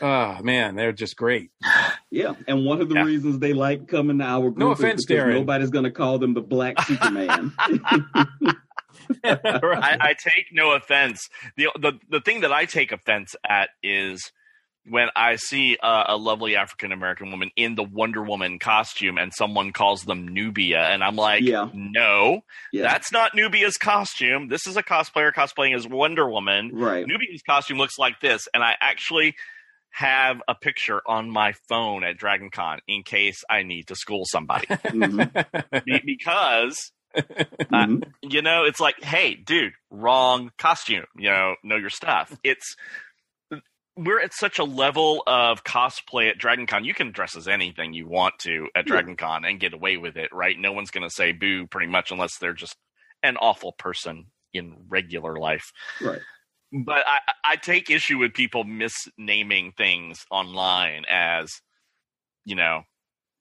Oh man, they're just great. Yeah, and one of the Yeah. reasons they like coming to our group No is offense, because Darren. nobody's going to call them the Black Superman. I, I take no offense. The, the the thing that I take offense at is when I see a, a lovely African American woman in the Wonder Woman costume and someone calls them Nubia, and I'm like, Yeah. no, yeah, that's not Nubia's costume. This is a cosplayer cosplaying as Wonder Woman. right. Nubia's costume looks like this, and I actually have a picture on my phone at Dragon Con in case I need to school somebody. Mhm, Be- because mhm. you know, it's like, hey, dude, wrong costume. You know, know your stuff. It's we're at such a level of cosplay at Dragon Con. You can dress as anything you want to at. Dragon Con and get away with it, right? No one's going to say boo, pretty much, unless they're just an awful person in regular life. right. But I, I take issue with people misnaming things online as, you know,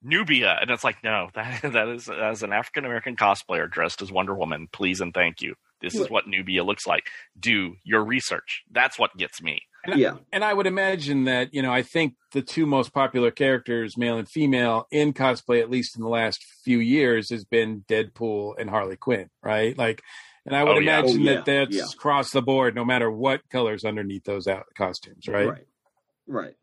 Nubia, and it's like, no, that that is as an African American cosplayer dressed as Wonder Woman. Please and thank you. This is what Nubia looks like. Do your research. That's what gets me. Yeah, and I would imagine that you know I think the two most popular characters, male and female, in cosplay, at least in the last few years, has been Deadpool and Harley Quinn, right? Like, and I would Oh, yeah. imagine Oh, yeah. that that's Yeah. across the board, no matter what colors underneath those out costumes, right? right, right.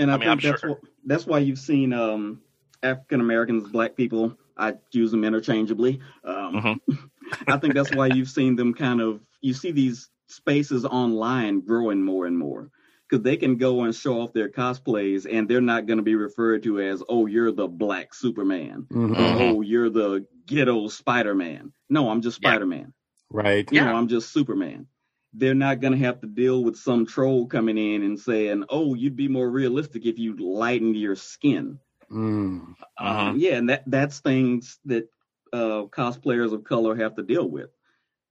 And I, I mean, I'm think that's sure- wh- that's why you've seen um, African Americans, Black people. I use them interchangeably. Um, I think that's why you've seen them kind of. You see these spaces online growing more and more because they can go and show off their cosplays, and they're not going to be referred to as, "Oh, you're the Black Superman." Mhm. Mhm. Oh, you're the ghetto Spider Man. No, I'm just Spider Man. Right. You Yeah. know, I'm just Superman. They're not going to have to deal with some troll coming in and saying, "Oh, you'd be more realistic if you lightened your skin." Mm. Uh-huh. Um, yeah, and that that's things that uh, cosplayers of color have to deal with.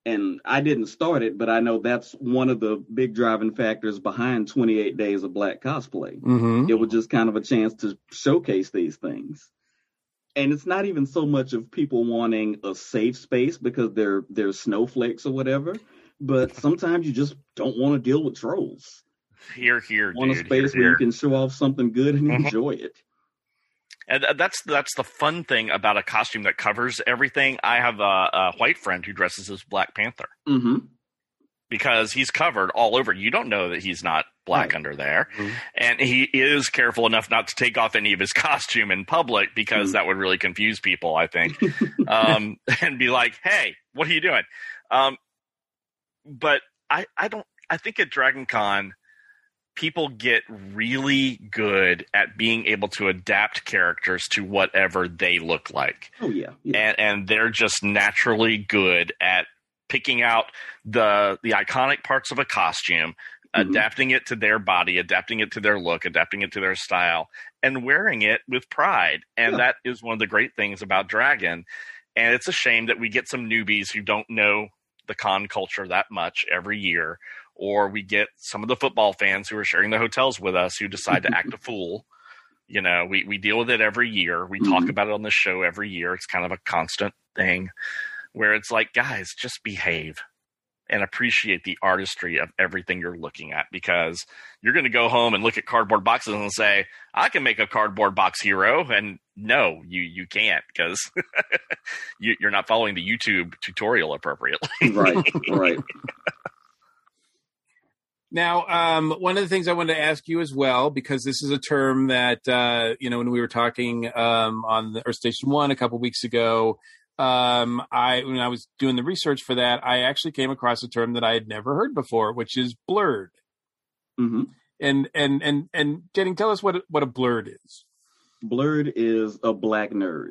And I didn't start it, but I know that's one of the big driving factors behind 28 Days of Black Cosplay. hmm It was just kind of a chance to showcase these things. And it's not even so much of people wanting a safe space because they're they're snowflakes or whatever, but sometimes you just don't want to deal with trolls. Here, here, want a space here, where here. you can show off something good and Mhm. enjoy it. And that's that's the fun thing about a costume that covers everything. I have a, a white friend who dresses as Black Panther. hmm because he's covered all over. You don't know that he's not black Right. under there. Mhm. And he is careful enough not to take off any of his costume in public because Mhm. that would really confuse people, I think. um, and be like, hey, what are you doing? Um, but I, I don't, I think at Dragon Con, people get really good at being able to adapt characters to whatever they look like Oh yeah. yeah. and and they're just naturally good at picking out the the iconic parts of a costume Mhm. adapting it to their body adapting it to their look adapting it to their style and wearing it with pride and Yeah. that is one of the great things about dragon and it's a shame that we get some newbies who don't know the con culture that much every year or we get some of the football fans who are sharing the hotels with us who decide to act a fool. You know we, we deal with it every year. We talk Mhm. about it on the show every year. It's kind of a constant thing where it's like guys just behave and appreciate the artistry of everything you're looking at because you're going to go home and look at cardboard boxes and say i can make a cardboard box hero and no you you can't because you, you're not following the youtube tutorial appropriately right. Right. Now, um, one of the things I wanted to ask you as well, because this is a term that uh, you know when we were talking um, on the Earth Station One a couple weeks ago, um, I when I was doing the research for that, I actually came across a term that I had never heard before, which is blerd. hmm And and and and Channing, tell us what what a blerd is. Blerd is a black nerd.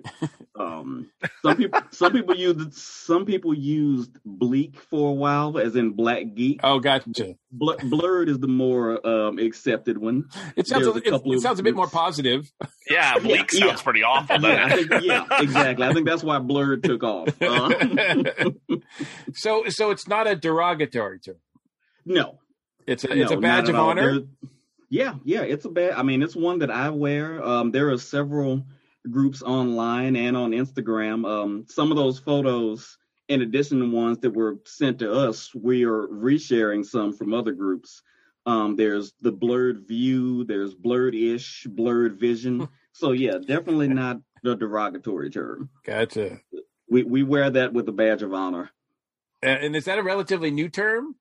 Um, some people, some people used, some people used bleak for a while, as in black geek. Oh, gotcha. Bl- blerd is the more um, accepted one. It sounds There's a, a it, it sounds a bit more positive. yeah bleak Yeah, sounds yeah. pretty awful Yeah, I think, yeah, exactly. I think that's why blerd took off. Uh, so so it's not a derogatory term. no, It's a no, it's a badge of honor. There- yeah, yeah, it's a bad. I mean, it's one that I wear. Um, there are several groups online and on Instagram. Um, some of those photos, in addition to ones that were sent to us, we are resharing some from other groups. Um, there's the blerd view. There's blerd-ish, blerd vision. so yeah, definitely not the derogatory term. Gotcha. We we wear that with a badge of honor. Uh, and is that a relatively new term?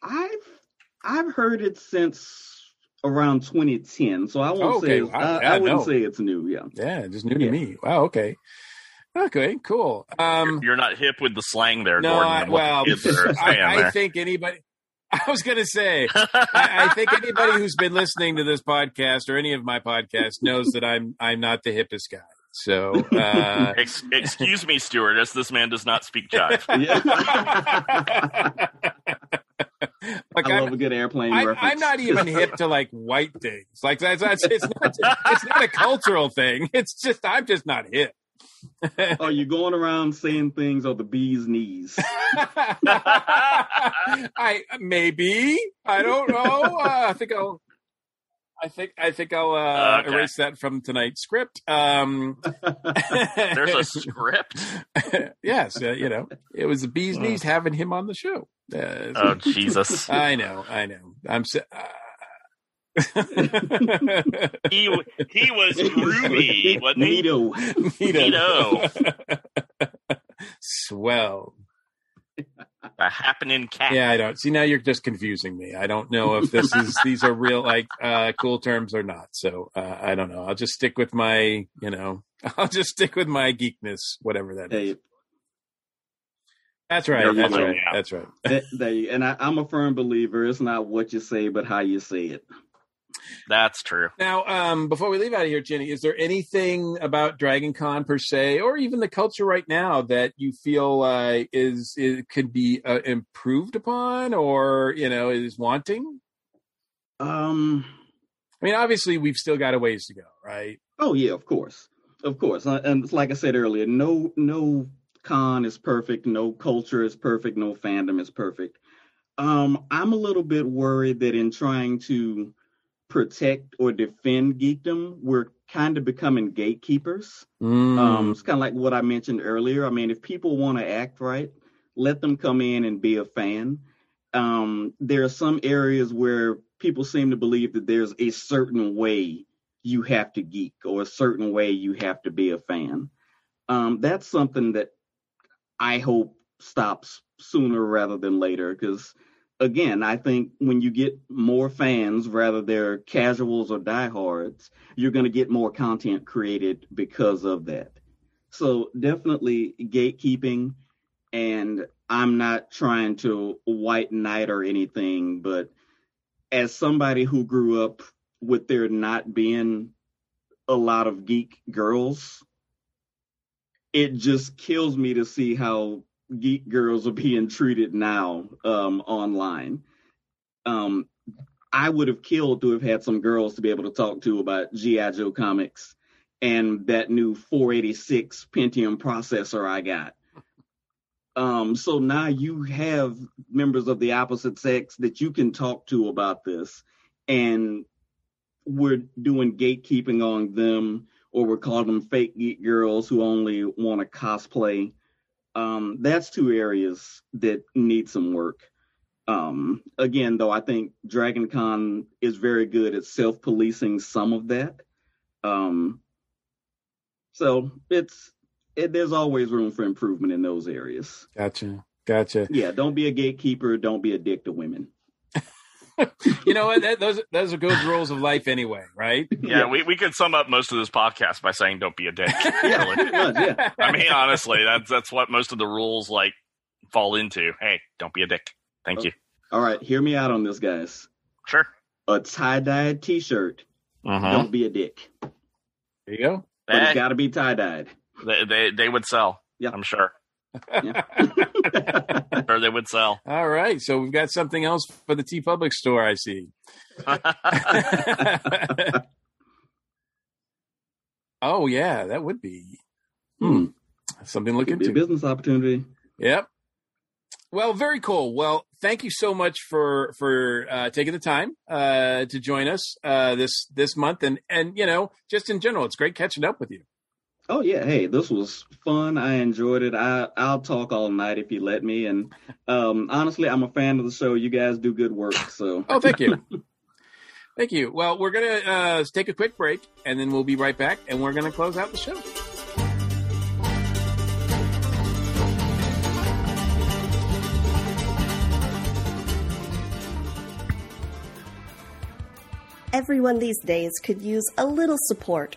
I've I've heard it since around 2010, so I won't Oh, say okay. I, I- I, I wouldn't know. say it's new. Yeah, Yeah, just new to Yeah. me. Wow. Okay. Okay. Cool. Um, you're not hip with the slang there no, Gordon, I, and what the well, kids are saying I, I think anybody. I was going to say, I, I think anybody who's been listening to this podcast or any of my podcasts knows that I'm I'm not the hippest guy. So, uh, Ex- excuse me, stewardess. This man does not speak jive. Like I I'm, love a good airplane I, reference. I'm not even hip to like white things. Like that's, that's it's not it's not a cultural thing. It's just I'm just not hip. Are you're going around saying things on the bee's knees. I maybe I don't know. Uh, I think I'll. I think I think I'll uh, Okay. erase that from tonight's script. Um, There's a script. yes, uh, you know, it was the bee's knees having him on the show. Uh, Oh Jesus! I know, I know. I'm. So, uh, He he was groovy, wasn't he? Neato. Neato. Swell. A happening cat. Yeah, I don't see now. You're just confusing me. I don't know if this is these are real like uh, cool terms or not. So uh, I don't know. I'll just stick with my you know. I'll just stick with my geekness, whatever that is. Hey, That's right. You're That's right. That's right. and I, I'm a firm believer. It's not what you say, but how you say it. That's true. Now, um, before we leave out of here, Channing, is there anything about Dragon Con per se, or even the culture right now, that you feel uh, is it could be uh, improved upon, or you know, is wanting? Um. I mean, obviously, we've still got a ways to go, right? Oh yeah, of course, of course. Uh, And it's like I said earlier, no no con is perfect, no culture is perfect, no fandom is perfect. Um, I'm a little bit worried that in trying to protect or defend geekdom, we're kind of becoming gatekeepers. Mm. Um, it's kind of like what I mentioned earlier. I mean, if people want to act right, let them come in and be a fan. Um, there are some areas where people seem to believe that there's a certain way you have to geek or a certain way you have to be a fan. Um, that's something that I hope stops sooner rather than later because again, I think when you get more fans, rather they're casuals or diehards, you're going to get more content created because of that. So definitely gatekeeping, and I'm not trying to white knight or anything, but as somebody who grew up with there not being a lot of geek girls, it just kills me to see how geek girls are being treated now um, online. Um, I would have killed to have had some girls to be able to talk to about GI Joe comics and that new 486 Pentium processor I got. Um, so now you have members of the opposite sex that you can talk to about this, and we're doing gatekeeping on them, or we're calling them fake geek girls who only want to cosplay um, that's two areas that need some work. Um, again, though, I think Dragon Con is very good at self policing some of that. Um, so it's it, there's always room for improvement in those areas. Gotcha, gotcha. Yeah, don't be a gatekeeper. Don't be a dick to women. you know what? That, those those are good rules of life anyway, right? Yeah, we, we could sum up most of this podcast by saying don't be a dick. Yeah, pretty much, yeah. I mean, honestly, that's that's what most of the rules like fall into. Hey, don't be a dick. Thank you. All right, hear me out on this, guys. Sure. A tie dyed t shirt. Mhm. Don't be a dick. There you go. But it's Eh, got to be tie dyed. they, they they would sell. Yeah. I'm sure. Yeah. Sure, they would sell. All right, so we've got something else for the Tee Public store. I see. oh yeah, that would be Hmm. something to look Could be a into. business opportunity. Yep. Well, very cool. Well, thank you so much for for uh, taking the time uh, to join us uh, this this month, and and you know, just in general, it's great catching up with you. Oh yeah, hey, this was fun. I enjoyed it. I I'll talk all night if you let me. And um, honestly, I'm a fan of the show. You guys do good work. So Oh, thank you. thank you. Well, we're going to uh, take a quick break and then we'll be right back and we're going to close out the show. Everyone these days could use a little support,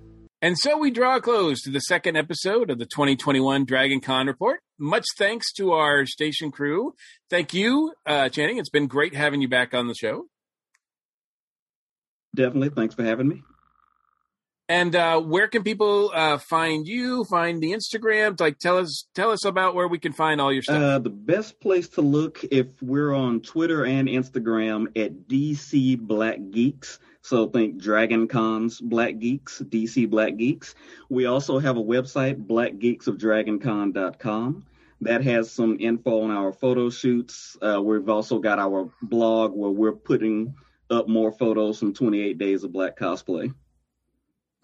And so we draw a close to the second episode of the 2021 Dragon Con Report. Much thanks to our station crew. Thank you, uh, Channing. It's been great having you back on the show. definitely, thanks for having me. And uh, where can people uh, find you? Find the Instagram? Like, tell us, tell us about where we can find all your stuff. Uh, the best place to look if we're on Twitter and Instagram at DC Black Geeks. So think Dragon Con's Black Geeks, DC Black Geeks. We also have a website, blackgeeksofdragoncon.com. That has some info on our photo shoots. Uh, we've also got our blog where we're putting up more photos from 28 Days of Black Cosplay.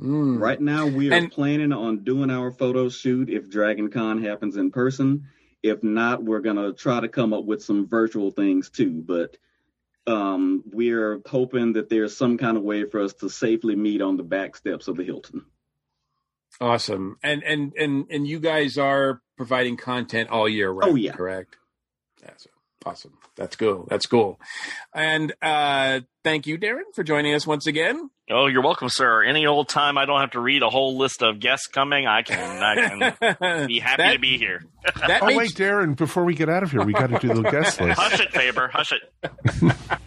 Mm. Right now, we are And- planning on doing our photo shoot if Dragon Con happens in person. If not, we're gonna try to come up with some virtual things too. But um, we're hoping that there's some kind of way for us to safely meet on the back steps of the Hilton. Awesome. And and and and you guys are providing content all year round. Oh, yeah. correct. That's awesome. That's cool. That's cool. And uh thank you, Darren, for joining us once again. Oh, you're welcome, sir. Any old time I don't have to read a whole list of guests coming, I can I can be happy That- to be here. That Oh makes wait, Darren! Before we get out of here, we got to do the guest list. Hush it, Faber. Hush it.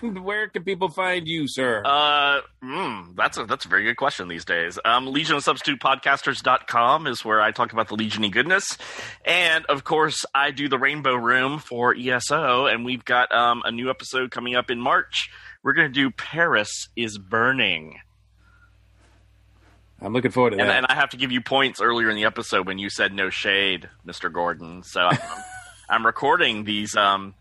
and where can people find you, sir? Uh, mm, that's a that's a very good question these days. Um, Legion of Substitute Podcasters.com is where I talk about the Legiony goodness, and of course I do the Rainbow Room for ESO, and we've got um, a new episode coming up in March. We're going to do Paris is Burning, I'm looking forward to and, that. and I have to give you points earlier in the episode when you said no shade, Mister Gordon. So I'm, I'm recording these um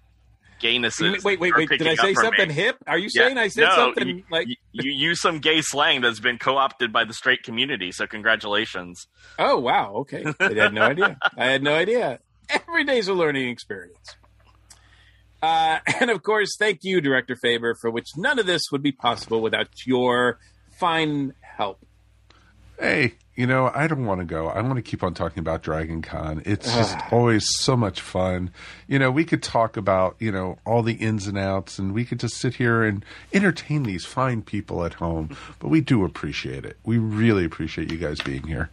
gaynesses. Wait, wait, wait. Did I say something me. hip? Are you Yeah. saying I said No, something you, like? you, you use some gay slang that's been co-opted by the straight community. So congratulations. Oh wow, okay. I had no idea. I had no idea. Every day's a learning experience. Uh, and of course, thank you, Director Faber, for which none of this would be possible without your fine help. Hey, you know, I don't want to go. I want to keep on talking about Dragon Con. It's just always so much fun. You know, we could talk about, you know, all the ins and outs and we could just sit here and entertain these fine people at home. But we do appreciate it. We really appreciate you guys being here.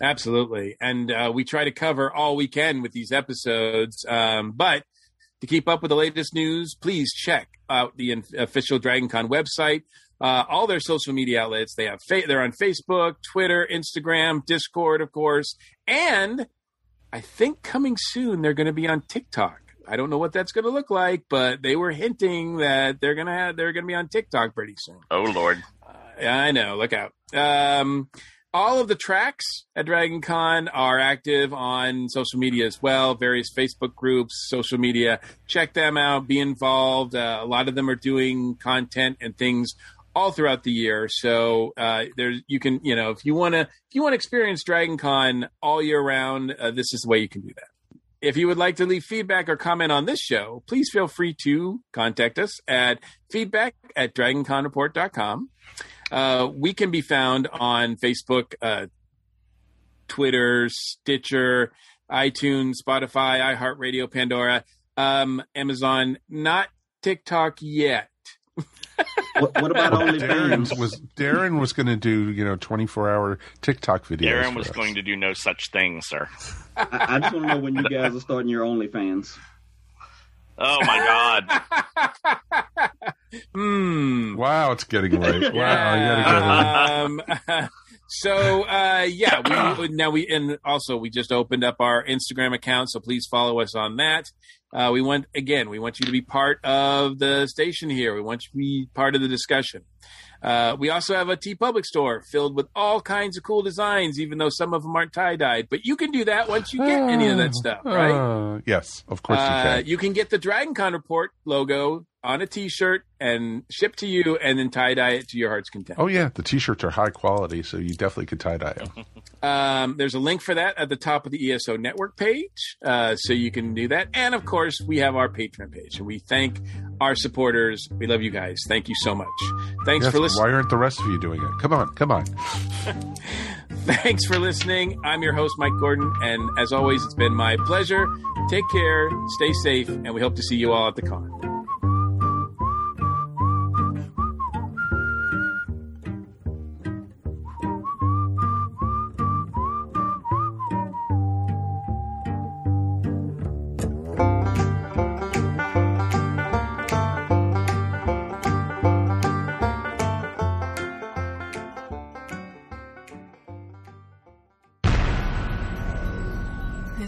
Absolutely. And uh, we try to cover all we can with these episodes. Um, but to keep up with the latest news, please check out the in- official DragonCon website. Uh, all their social media outlets. They have fa- they're on Facebook, Twitter, Instagram, Discord, of course, and I think coming soon they're going to be on TikTok. I don't know what that's going to look like, but they were hinting that they're going to have they're going to be on TikTok pretty soon. Oh Lord. Yeah, I know. Look out. Um, all of the tracks at Dragon Con are active on social media as well, various Facebook groups, social media. Check them out, be involved. Uh, a lot of them are doing content and things all throughout the year. So uh, there's you can you know if you want to if you want to experience Dragon Con all year round, uh, this is the way you can do that. If you would like to leave feedback or comment on this show, please feel free to contact us at feedback at dragonconreport.com. Uh, we can be found on Facebook, uh, Twitter, Stitcher, iTunes, Spotify, iHeartRadio, Pandora, um, Amazon, not TikTok yet. What, what about Darren OnlyFans? was Darren was going to do, you know, 24-hour TikTok videos. Darren was us. going to do no such thing, sir. I, I just want to know when you guys are starting your OnlyFans. Oh my God. Hmm. Wow, it's getting late. Wow, you got to get in. um, so uh, yeah, we now we and also we just opened up our Instagram account, so please follow us on that. Uh, we want again, we want you to be part of the station here. We want you to be part of the discussion. Uh, we also have a Tee Public store filled with all kinds of cool designs, even though some of them aren't tie dyed. But you can do that once you get any of that stuff, right? Uh, yes, of course you Uh, can. you can get the DragonCon report logo on a T-shirt and ship to you, and then tie dye it to your heart's content. Oh yeah, the t-shirts are high quality, so you definitely could tie dye them. Um, there's a link for that at the top of the ESO network page, uh, so you can do that. And of course, we have our Patreon page, and we thank our supporters. We love you guys. Thank you so much. Thanks Yes, for listening. Why aren't the rest of you doing it? Come on, come on. Thanks for listening. I'm your host, Mike Gordon, and as always, it's been my pleasure. Take care, stay safe, and we hope to see you all at the con.